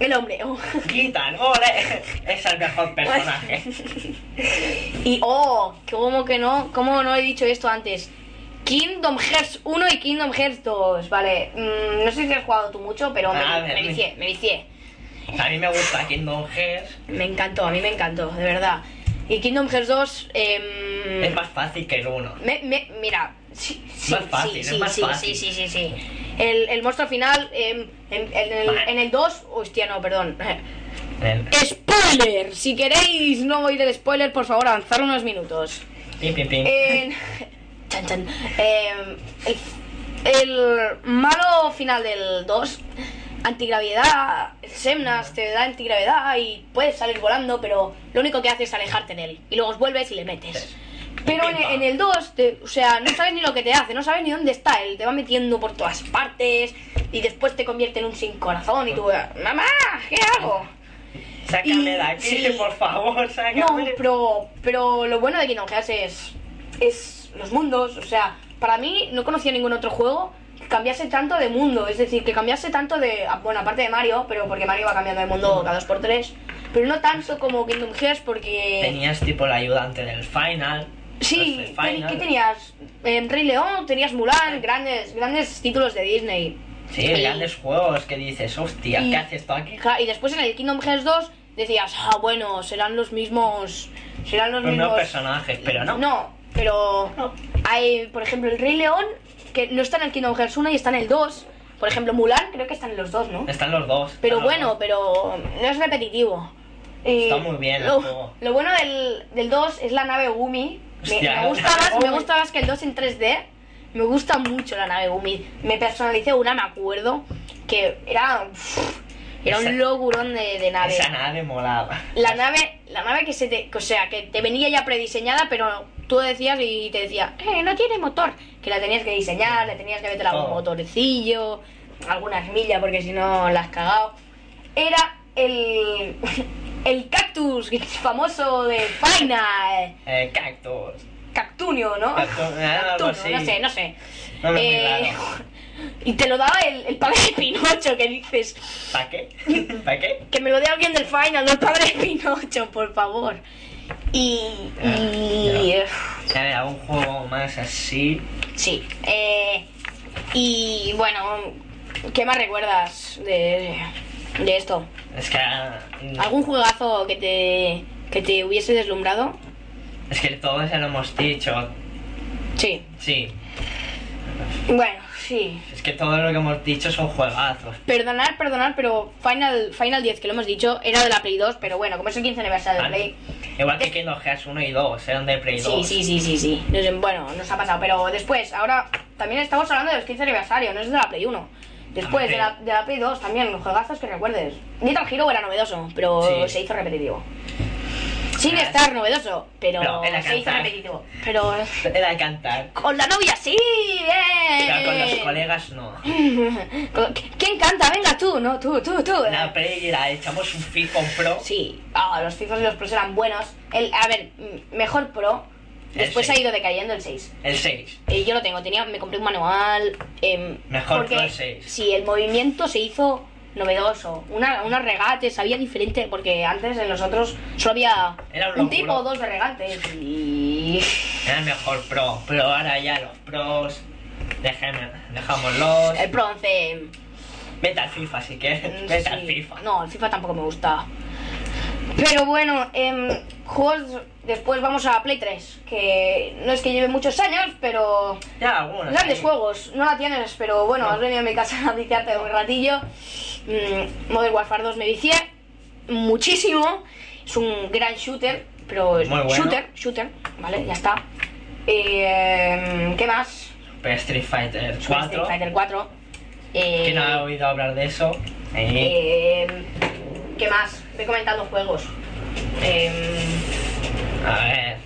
El hombre. oh. Quitan, ole, es el mejor personaje. Y oh, ¿cómo que no? ¿Cómo no he dicho esto antes? Kingdom Hearts 1 y Kingdom Hearts 2, vale. mm, no sé si has jugado tú mucho, pero me, A ver, me vicié, me vicié. A mí me gusta Kingdom Hearts, Me encantó, a mí me encantó, de verdad. Y Kingdom Hearts 2, em, es más fácil que el 1. me- me- mira, sí, sí, Más fácil, sí, es sí, más sí, fácil. sí, sí, sí, sí. El, el monstruo final, en, en el, Vale. en el 2, hostia, no, perdón. El- ¡Spoiler! Si queréis no oír el spoiler, por favor, avanzar unos minutos. Pim, pim, pim. Chan, chan. Em, el, el malo final del 2, antigravedad, Semnas te da antigravedad y puedes salir volando, pero lo único que hace es alejarte de él. Y luego vuelves y le metes. Pero en, en el 2, te- o sea, no sabes ni lo que te hace, no sabes ni dónde está. Él te va metiendo por todas partes y después te convierte en un sin corazón y tú, mamá, ¿qué hago? Sácame y- de aquí, sí. por favor, sácame. No, pero, pero lo bueno de Kingdom Hearts es, es los mundos. O sea, para mí no conocía ningún otro juego que cambiase tanto de mundo. Es decir, que cambiase tanto de. Bueno, aparte de Mario, pero porque Mario va cambiando de mundo cada dos por tres. Pero no tanto como Kingdom Hearts porque. Tenías tipo el ayudante del final. Sí, ¿qué, tenías? Eh, Rey León, tenías Mulan, grandes, grandes títulos de Disney. Sí, Y- grandes juegos que dices, hostia, Y- ¿qué hace esto aquí? Y después en el Kingdom Hearts 2 decías, ah, bueno, serán los mismos. Serán los Los mismos. personajes, pero no. No, pero No. hay, por ejemplo, el Rey León, que no está en el Kingdom Hearts 1 y está en el 2. Por ejemplo, Mulan creo que está en los dos, ¿no? Están los dos. Pero están los bueno, dos. pero no es repetitivo. Está muy bien el lo, juego. lo bueno del, del 2 es la nave Gumi. Me, Hostia, me gusta más, me gusta más que el 2 en 3D. Me gusta mucho la nave Gumi. Me personalicé una, me acuerdo, que era, era Esa- un logurón de, de nave. Esa nave molaba. La nave, la nave que se te, o sea, que te venía ya prediseñada, pero tú decías y te decía, eh, no tiene motor, que la tenías que diseñar, le tenías que meter algún Todo. motorcillo, algunas millas, porque si no la has cagado. Era el, el cactus famoso de Final, Eh, cactus. Cactunio, ¿no? Cactu- ah, Cactunio, así. no sé, no sé. No me Eh, y te lo daba el, el padre de Pinocho, que dices, ¿Para qué? ¿Para qué? que me lo dé alguien del final, no el padre de Pinocho, por favor. Y. y A ver, algún juego más así. sí. eh, y bueno, ¿qué más recuerdas de, de esto? Es que. ah, ¿Algún juegazo que te, que te hubiese deslumbrado? Es que todo ya lo hemos dicho. Sí. Sí. Bueno, sí. Es que todo lo que hemos dicho son juegazos. Perdonar, perdonar, pero Final, Final 10, que lo hemos dicho, era de la Play 2, pero bueno, como es el 15 aniversario de Play. Igual que Kingdom Hearts 1 y 2, eran de Play 2. Sí, sí, sí, sí, sí. Bueno, nos ha pasado, pero después, ahora también estamos hablando de los 15 aniversario, no es de la Play 1. Después de la, de la Play 2 también, los juegazos que recuerdes. Guitar Hero era novedoso, pero Sí. se hizo repetitivo. Sin Ah, estar novedoso, pero, era se hizo cantar. repetitivo. Pero Era de cantar. con la novia sí, bien. Pero con los colegas no. Con- ¿Quién canta? Venga tú, no, tú, tú, tú. La Play la echamos un FIFA un Pro. Sí, ah, los FIFAs y los Pros eran buenos. El, a ver, mm, mejor Pro. Después ha ido decayendo el 6. El 6. Eh, yo lo tengo, tenía, me compré un manual. em, Mejor Pro el 6. Sí, el movimiento se hizo novedoso. Una, unos regates, había diferente, porque antes en los otros solo había un tipo o dos de regates. Y. Era el mejor Pro. Pero ahora ya los Pros. Dejemos, dejámoslos. El Pro 11. Vete al FIFA si quieres. mm, Vete sí. al FIFA. No, el FIFA tampoco me gusta. Pero bueno, em, juegos. Después vamos a Play 3, que no es que lleve muchos años, pero Ya algunos. Grandes ahí. juegos, no la tienes, pero bueno, No. has venido a mi casa a viciarte un ratillo. Mm, Modern Warfare 2 me vicié muchísimo. Es un gran shooter, pero es Muy bueno. shooter, shooter, ¿vale? Ya está. Eh, ¿Qué más? Super Street Fighter Super 4. Street Fighter 4. Eh, ¿Quién no ha oído hablar de eso? Eh, eh, ¿Qué más? Voy comentando juegos. Em, A ver.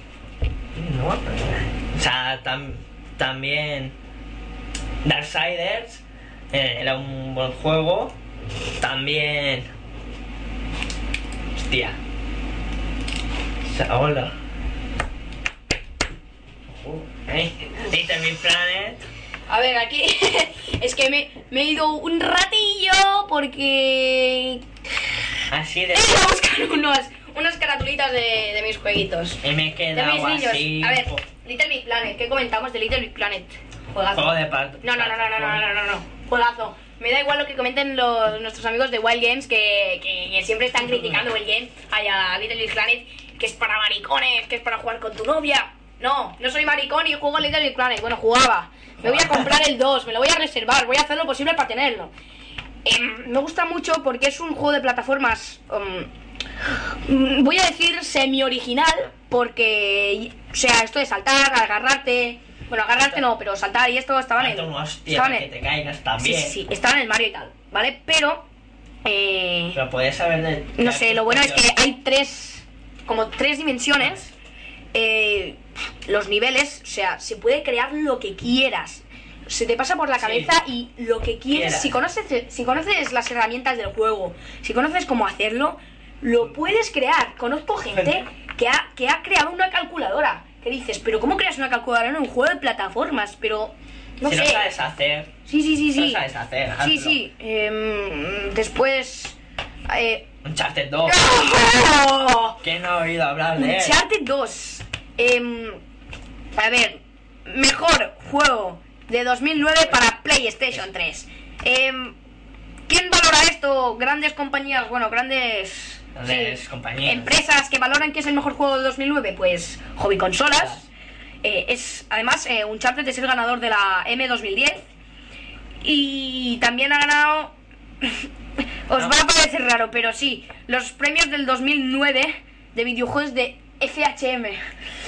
No, o sea, tam- también. Darksiders eh, era un buen juego. También. Hostia. O sea, hola. Ojo, eh, Little Planet. a ver, aquí es que me, me he ido un ratillo porque Así de. ido a buscar unos, unas caratulitas de, de mis jueguitos. Y me he De mis quedado niños. así. A ver, Little Big Planet, ¿qué comentamos de Little Big Planet? Juegazo. Juego de part- No, no, no, no, no, no, no, no, no. Juegazo. Me da igual lo que comenten los, nuestros amigos de Wild Games que, que- que siempre están criticando el game ay, a Little Big Planet, que es para maricones, que es para jugar con tu novia. No, no soy maricón y juego a Little Big Planet. Bueno, jugaba. Me voy a comprar el 2, me lo voy a reservar, voy a hacer lo posible para tenerlo. Em, me gusta mucho porque es un juego de plataformas. um, mm, voy a decir semi-original porque, o sea, esto de saltar, agarrarte. Bueno, agarrarte no, pero saltar y esto estaban en. Hostia estaban para en- que te caigas también. sí, sí, estaban en el Mario y tal, ¿vale? Pero. eh, Pero saber de. no sé, lo bueno es que hay tres. Como tres dimensiones. eh, los niveles, o sea, se puede crear lo que quieras. Se te pasa por la Sí. cabeza y lo que quieres. Quieras. Si conoces, si conoces las herramientas del juego, si conoces cómo hacerlo, lo puedes crear. Conozco gente que ha, que ha creado una calculadora. Que dices, pero ¿cómo creas una calculadora en un juego de plataformas? Pero. No si sé. lo sabes hacer, Sí, sí, sí, si lo sí. sabes hacer, hazlo. Sí, sí. em, después. Eh, Uncharted 2. ¡Oh! ¿Quién no ha oído hablar de él? Uncharted 2. Em, a ver, mejor juego de 2009 para PlayStation 3. Em, ¿Quién valora esto? Grandes compañías, bueno, grandes. Grandes compañías. Empresas que valoran que es el mejor juego de 2009, pues Hobby Consolas. Eh, es además eh, Uncharted es el ganador de la M 2010 y también ha ganado os No. va a parecer raro pero sí los premios del 2009 de videojuegos de FHM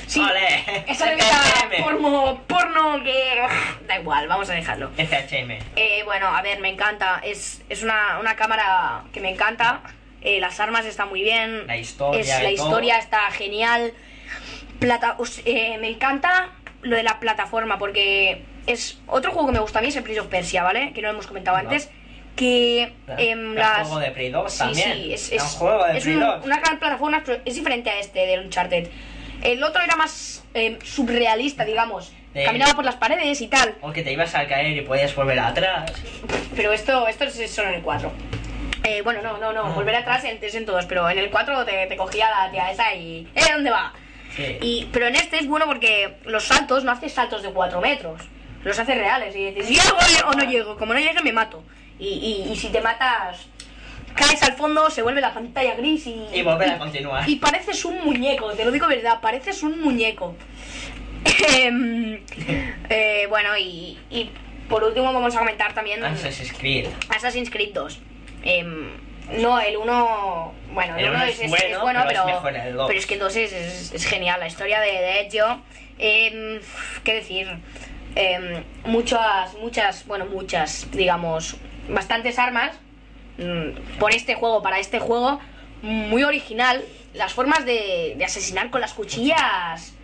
sí ¡Ole! esa revista FHM. porno porno que da igual vamos a dejarlo FHM. eh, bueno, a ver, me encanta. Es, es una, una cámara que me encanta. Eh, las armas están muy bien. La historia Es, la todo. historia está genial. Plata, eh, me encanta lo de la plataforma porque es otro juego que me gusta a mí es el Prince of Persia, ¿vale? Que no hemos comentado No. antes. Que em, El las... juego de Play 2 Sí, también. sí, es, Era es, un juego de es Play un- 2. una gran plataforma, pero es diferente a este del Uncharted. El otro era más em, surrealista, digamos. De- Caminaba por las paredes y tal. O que te ibas a caer y podías volver atrás. Pero esto, esto es solo en el 4. Eh, bueno, no, no, no, Ah. volver atrás en, es en todos, pero en el 4 te, te cogía la tía esa y... ¿Eh, dónde va? Sí. Y, pero en este es bueno porque los saltos no haces saltos de 4 metros, los haces reales y dices, ¿llego o no llego? Como no llegue me mato. Y, y, y si te matas, caes al fondo, se vuelve la pantalla gris y... Y volver a continuar. Y pareces un muñeco, te lo digo verdad, pareces un muñeco. Em, eh, bueno, y, y por último vamos a comentar también... Assassin's Creed. Assassin's Creed 2. Em, no, el 1. Bueno, el El 1 uno es, bueno, es bueno, pero pero, es mejor el dos. pero es que el 2 es, es- genial. La historia de, de Ezio. em, ¿Qué decir? Muchas, muchas, bueno, muchas, digamos, bastantes armas. mm, por este juego, para este juego. Muy original. Las formas de, de asesinar con las cuchillas.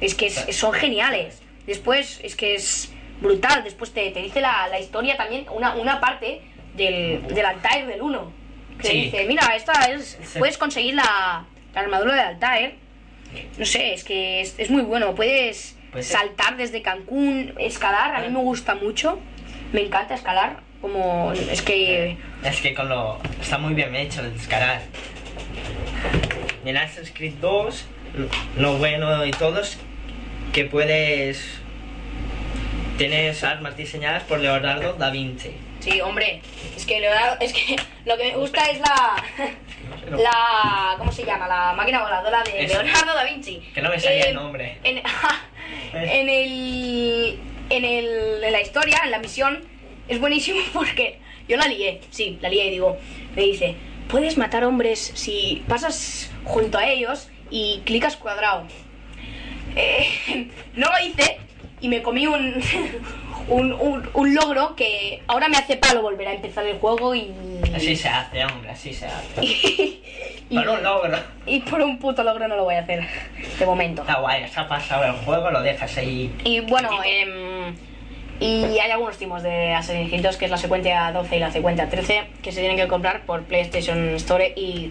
Es que es- son geniales. Después, es que es brutal. Después te, te dice la, la historia también, una, una parte del, del Altair del 1. Que Sí. dice, mira, esta es. Puedes conseguir la, la armadura del Altair. No sé, es que es, es muy bueno. Puedes Pues saltar desde Cancún, escalar. A mí me gusta mucho. Me encanta escalar. Como. Es que. Es que con lo. Está muy bien hecho el. Y en Assassin's Creed 2, lo bueno y todo es que puedes. Tienes armas diseñadas por Leonardo da Vinci. Sí, hombre. Es que, Leonardo- es que lo que me gusta es la. La. ¿Cómo se llama? La máquina voladora de. Leonardo da Vinci. Que no me salía Eh, el nombre. En, en el. En el. En la historia, en la misión, es buenísimo porque. Yo la lié, sí, la lié y digo. Me dice: Puedes matar hombres si pasas junto a ellos y clicas cuadrado. Eh, no lo hice y me comí un, un, un, un logro que ahora me hace palo volver a empezar el juego y... Así se hace, hombre, así se hace. y, Pero un logro. y por un puto logro no lo voy a hacer, de momento. Está guay, se ha pasado el juego, lo dejas ahí. Y bueno, em, y hay algunos timos de Assassin's Creed 2, que es la secuencia 12 y la secuencia 13, que se tienen que comprar por PlayStation Store y...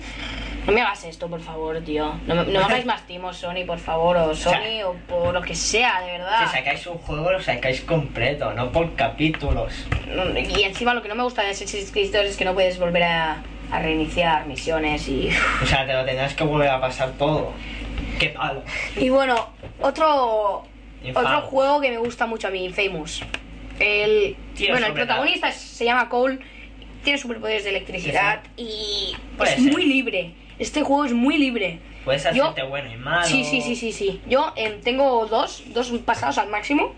No me hagas esto, por favor, tío. No me, no me hagáis más timos, Sony, por favor, o Sony, o por lo que sea, de verdad. Si sacáis un juego, lo sacáis completo, no por capítulos. Y encima lo que no me gusta de Assassin's Creed 2 es que no puedes volver a, a reiniciar misiones y... O sea, te lo tendrás que volver a pasar todo. Qué palo. Y bueno, otro Infame. otro juego que me gusta mucho a mí, Famous. El, Tío, bueno, el protagonista se llama Cole, tiene superpoderes de electricidad y Puede es ser. muy libre. Este juego es muy libre. Puedes Yo- hacerte bueno y malo. Sí, sí, sí, sí, sí. Yo em, tengo dos, dos pasados al máximo,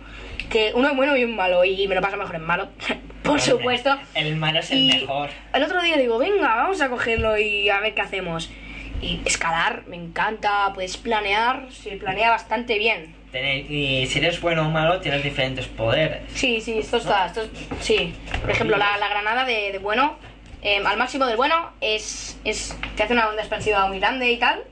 que uno es bueno y un malo, y me lo paso mejor en malo, por Hombre, supuesto. El malo es el mejor. el otro día digo, venga, vamos a cogerlo y a ver qué hacemos. Y escalar, me encanta, puedes planear, se planea bastante bien. Y si eres bueno o malo, tienes diferentes poderes. Sí, sí, esto está, esto es- sí. Por ejemplo, la, la granada de, de bueno, eh, al máximo del bueno, es, es, te hace una onda expansiva muy grande y tal.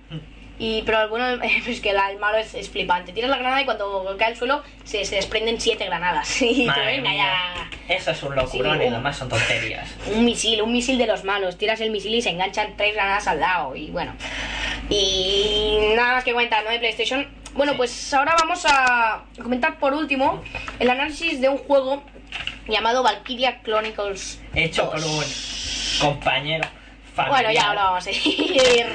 Y, pero el bueno es que la- el malo es, es flipante. Tiras la granada y cuando cae al suelo se, se desprenden siete granadas. Y Madre ya. Eso es un locurón Sí, y un- lo demás son tonterías. Un misil, un misil de los malos. Tiras el misil y se enganchan tres granadas al lado. Y bueno. Y nada más que comentar, ¿no? De PlayStation. Bueno, pues ahora vamos a comentar por último el análisis de un juego llamado Valkyria Chronicles. Hecho 2. por un compañero familiar. Bueno, ya ahora vamos a ir.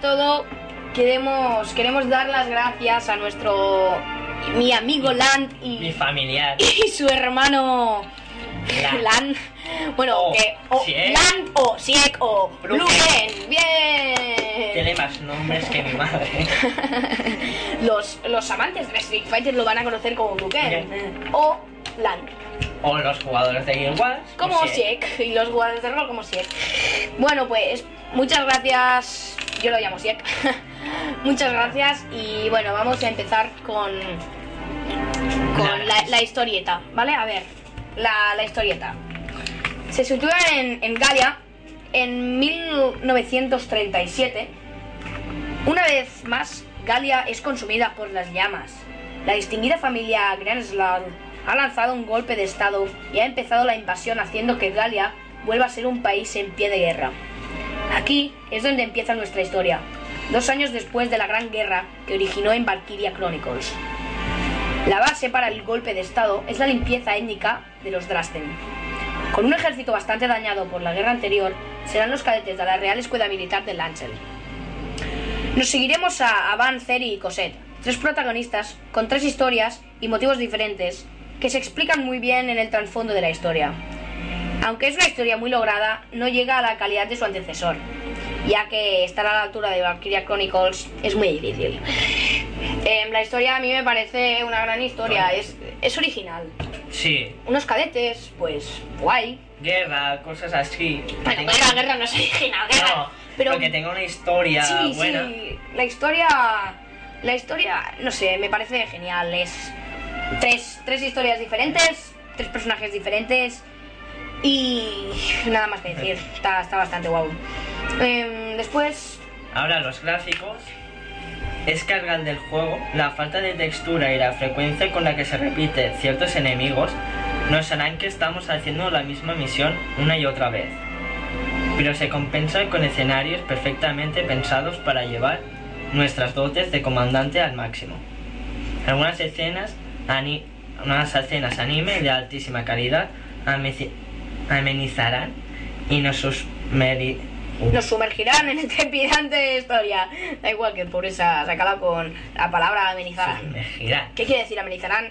Todo, queremos, queremos dar las gracias a nuestro. mi amigo Land Mi y, familiar. y su hermano. Land. Land. Bueno, O que. O Siek. Land o Siek o Blumen. Bien. Tiene más nombres que mi madre. los, los amantes de Street Fighter lo van a conocer como Blumen. O Land. O los jugadores de Guild Wars. Como. Siek. Y los jugadores de rol como Siek. Bueno, pues muchas gracias. Yo lo llamo Siek. muchas gracias. Y bueno, vamos a empezar con. Con la, la historieta, ¿vale? A ver, la, la historieta. Se sitúa en, en Galia en 1937. Una vez más, Galia es consumida por las llamas. La distinguida familia Grensland ha lanzado un golpe de estado y ha empezado la invasión haciendo que Galia vuelva a ser un país en pie de guerra. Aquí es donde empieza nuestra historia, dos años después de la Gran Guerra que originó en Valkyria Chronicles. La base para el golpe de estado es la limpieza étnica de los Drasten. Con un ejército bastante dañado por la guerra anterior, serán los cadetes de la Real Escuela Militar de Lancel. Nos seguiremos a, a Van, Ceri y Cosette, tres protagonistas con tres historias y motivos diferentes que se explican muy bien en el trasfondo de la historia. Aunque es una historia muy lograda, no llega a la calidad de su antecesor, ya que estar a la altura de Valkyria Chronicles es muy difícil. Em, la historia a mí me parece una gran historia, es, es original. Sí. Unos cadetes, pues guay. Guerra, cosas así. Bueno, Tenga- la guerra no es original, guerra. No, pero pero que tenga una historia sí, buena. sí, la historia, la historia, no sé, me parece genial. Es tres, tres historias diferentes, tres personajes diferentes y nada más que decir. Está, está bastante guau. Em, después, Ahora los gráficos es cargar del juego, la falta de textura y la frecuencia con la que se repite ciertos enemigos nos harán que estamos haciendo la misma misión una y otra vez. Pero se compensa con escenarios perfectamente pensados para llevar nuestras dotes de comandante al máximo. Algunas escenas, ani- unas escenas anime de altísima calidad amenizarán y nos nos sumergirán en trepidante historia. Da igual que por esa sacala con la palabra amenizar. sumergirán. ¿Qué quiere decir amenizarán?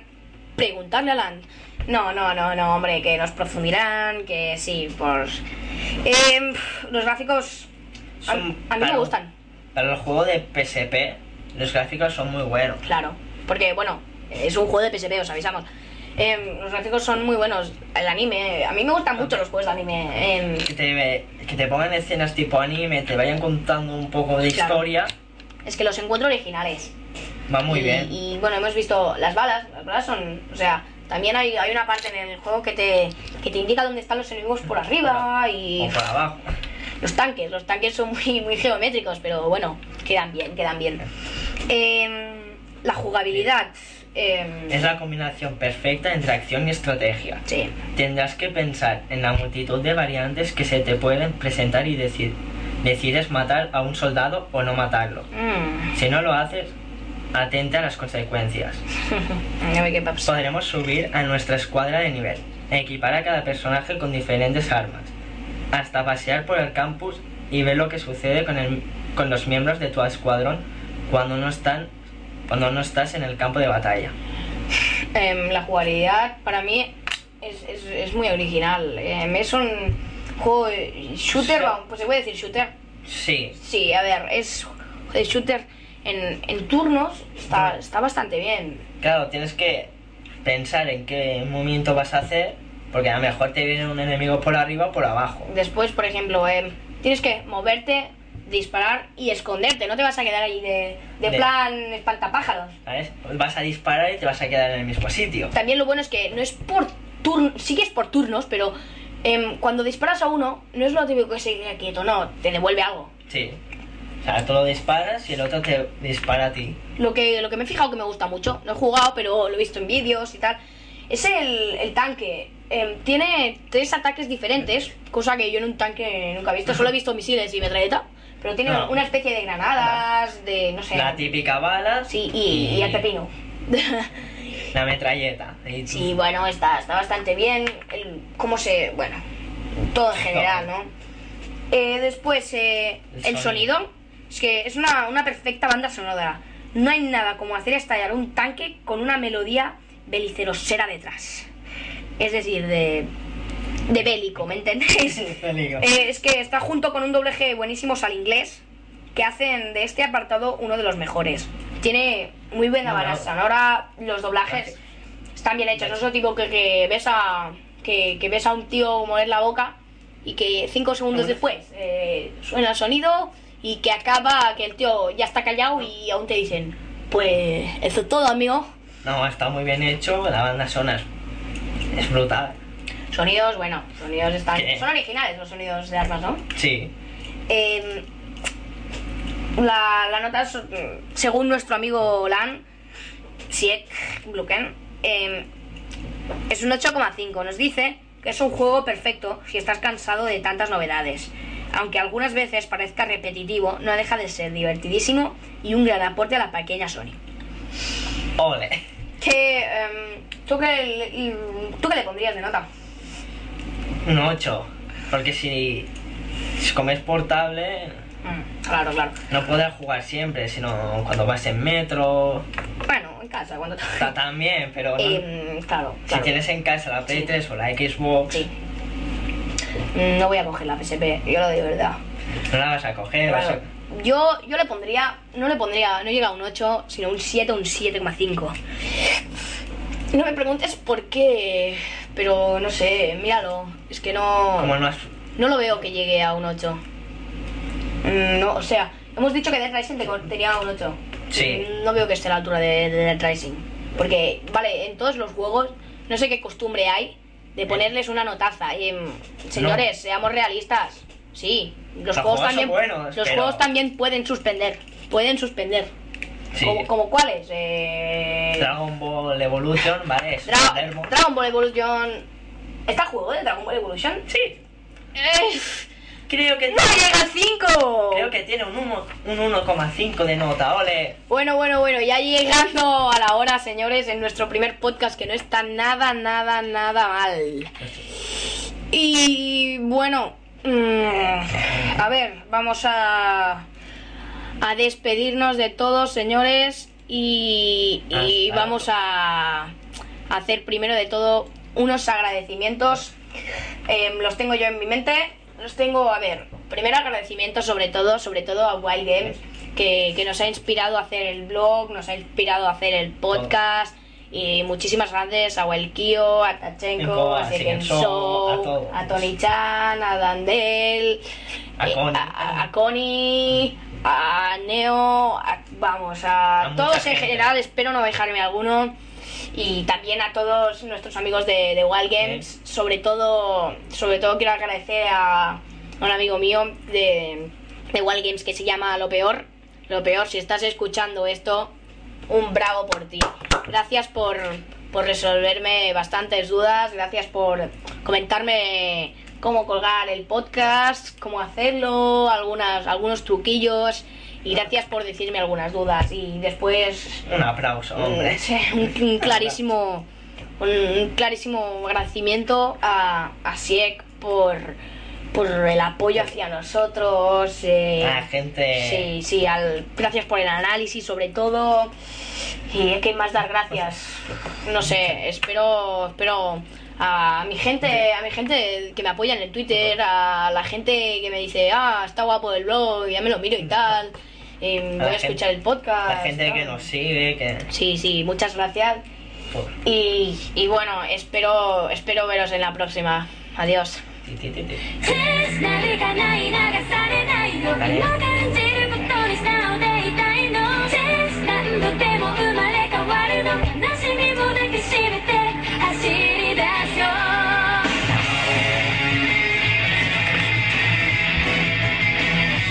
preguntarle a Land. No, no, no, no, hombre, que nos profundirán, que sí, pues... Em, los gráficos a, Son- a mí me claro. gustan, Para el juego de PSP, los gráficos son muy buenos. claro. Porque, bueno, es un juego de PSP, os avisamos. Em, los gráficos son muy buenos. El anime, a mí me gustan mucho los juegos de anime. Em, Que te, que te pongan escenas tipo anime, te vayan contando un poco de Claro. historia, es que los encuentro originales. va muy y, bien. Y bueno, hemos visto las balas. Las balas son. O sea, también hay, hay una parte en el juego que te, que te indica dónde están los enemigos por arriba y. O por abajo. Los tanques. Los tanques son muy, muy geométricos, pero bueno, quedan bien, quedan bien. Em, la jugabilidad. Em, Es la combinación perfecta entre acción y estrategia. Sí. Tendrás que pensar en la multitud de variantes que se te pueden presentar y decir, decides matar a un soldado o no matarlo. Mm. Si no lo haces, atente a las consecuencias. Podremos subir a nuestra escuadra de nivel, equipar a cada personaje con diferentes armas, hasta pasear por el campus y ver lo que sucede con, el- con los miembros de tu escuadrón cuando no, están, cuando no estás en el campo de batalla. Em, la jugabilidad para mí es, es, es muy original. Em, es un juego shooter, Sí. pues se puede decir shooter. Sí, Sí, a ver, es de shooter en, en turnos, está, está bastante bien. claro, tienes que pensar en qué momento vas a hacer, porque a lo mejor te viene un enemigo por arriba o por abajo. Después, por ejemplo, em, tienes que moverte, disparar y esconderte, no te vas a quedar ahí de, de De- plan espantapájaros. ¿Sabes? Vas a disparar y te vas a quedar en el mismo sitio. También lo bueno es que no es por turnos, sí que es por turnos, pero em, cuando disparas a uno, no es lo típico que se queda quieto, no, te devuelve algo. Sí. O sea, tú lo disparas y el otro te dispara a ti. Lo que, lo que me he fijado que me gusta mucho, no he jugado, pero lo he visto en vídeos y tal, es el, el tanque. Em, tiene tres ataques diferentes, cosa que yo en un tanque nunca he visto, solo he visto misiles y metralleta, pero tiene No. una especie de granadas, de no sé. La típica bala. Sí, y, y el pepino. La metralleta. Y- sí, bueno, está, está bastante bien. El, cómo se. Bueno, todo en general, ¿no? Eh, después, eh, El el, sonido. sonido. Es que es una, una perfecta banda sonora. No hay nada como hacer estallar un tanque con una melodía belicerosera detrás. Es decir, de. de bélico, ¿me entendéis? Eh, es que está junto con un dobleje buenísimos al inglés que hacen de este apartado uno de los mejores. Tiene muy buena No, no. sonora, los doblajes están bien hechos. No es lo tipo que, que ves a que, que ves a un tío mover la boca y que cinco segundos después eh, suena el sonido y que acaba que el tío ya está callado y aún te dicen pues eso es todo amigo. No, está muy bien hecho. La banda sonora es, es brutal. Sonidos, bueno, sonidos están ¿Qué? son originales los sonidos de armas, ¿no? Sí. Eh, la, la nota, es, según nuestro amigo Lan, Siek Glucken, eh, es un 8,5. Nos dice que es un juego perfecto si estás cansado de tantas novedades. Aunque algunas veces parezca repetitivo, no deja de ser divertidísimo y un gran aporte a la pequeña Sony. Ole. Que, em, ¿tú, qué, le- ¿Tú qué le pondrías de nota? Un 8. Porque si, si como es portable, Mm, claro, claro. no podrás jugar siempre, sino cuando vas en metro. Bueno, en casa, cuando... Está también, pero no- Em, claro, si claro. tienes en casa la Play Sí. 3 o la Xbox, Sí. Mm, No voy a coger la PSP, yo lo digo de verdad. no la vas a coger. vas a-. Yo, yo le pondría, no le pondría, no llega a un 8, sino un 7 o un 7,5. No me preguntes por qué, pero no sé, míralo. Es que no, Como no has... no lo veo que llegue a un 8. Mm, No, o sea, hemos dicho que Dead Rising te- tenía un 8. Sí. Mm, No veo que esté a la altura de, de Dead Rising. Porque, vale, en todos los juegos, no sé qué costumbre hay de ponerles una notaza. Y, mm, señores, seamos realistas. Sí, los juegos también, buenos, los pero- juegos también pueden suspender. Pueden suspender. Sí. ¿Como, como cuáles? Eh, Dragon Ball Evolution, vale, es Dra-. Dragon Ball Evolution. ¿Está el juego de Dragon Ball Evolution? Sí, Eh, creo que, ¡No llega al 5! creo que tiene un 1,5 de nota, ole. Bueno, bueno, bueno, ya llegando a la hora, señores, en nuestro primer podcast que no está nada, nada, nada mal. Y bueno, mm, a ver, vamos a, a despedirnos de todos, señores, y, y Hasta- vamos a, hacer primero de todo unos agradecimientos. Em, los tengo yo en mi mente. Los tengo, a ver, primero agradecimientos sobre todo, sobre todo a Games, que, que nos ha inspirado a hacer el blog, nos ha inspirado a hacer el podcast. Y muchísimas gracias a Welkio, a Tachenko, a Show, a Tony Chan, a Dandel, A eh, a Connie, a Neo, a- vamos, a, todos en general, espero no dejarme alguno. Y también a todos nuestros amigos de, de Wild Games, sobre todo, sobre todo quiero agradecer a, a un amigo mío de, de Wild Games que se llama Lo Peor. Lo Peor, si estás escuchando esto, un bravo por ti. Gracias por, por resolverme bastantes dudas, gracias por comentarme cómo colgar el podcast, cómo hacerlo, algunas, algunos truquillos y gracias por decirme algunas dudas y después Un aplauso, hombre. Sí, un, un clarísimo un, clarísimo agradecimiento a, a Siek por, por el apoyo hacia nosotros. eh, A la gente. Sí, sí, al, gracias por el análisis sobre todo. Y hay que más dar gracias. No sé, espero, espero a mi gente, a mi gente que me apoya en el Twitter, a la gente que me dice, ah, está guapo el blog, ya me lo miro y tal. eh, voy a, escuchar gente- el podcast. La gente que tal". nos sigue, que. Sí, sí, muchas gracias. Y, y bueno, espero, espero veros en la próxima. Adiós.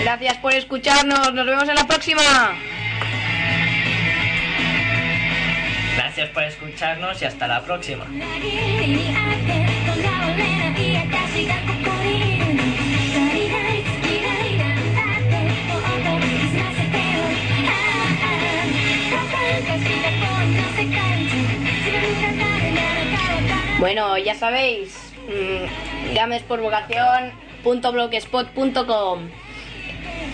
Gracias por escucharnos. Nos vemos en la próxima. Gracias por escucharnos y hasta la próxima. Bueno, ya sabéis, mmm, por vocación, .blogspot .com.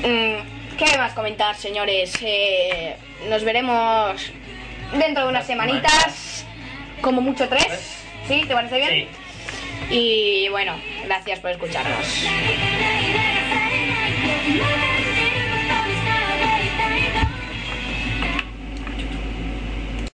Mm, ¿Qué más comentar, señores? Eh, nos veremos dentro de unas semanitas, como mucho tres. ¿Sí? ¿Te parece bien? Y bueno, gracias por escucharnos.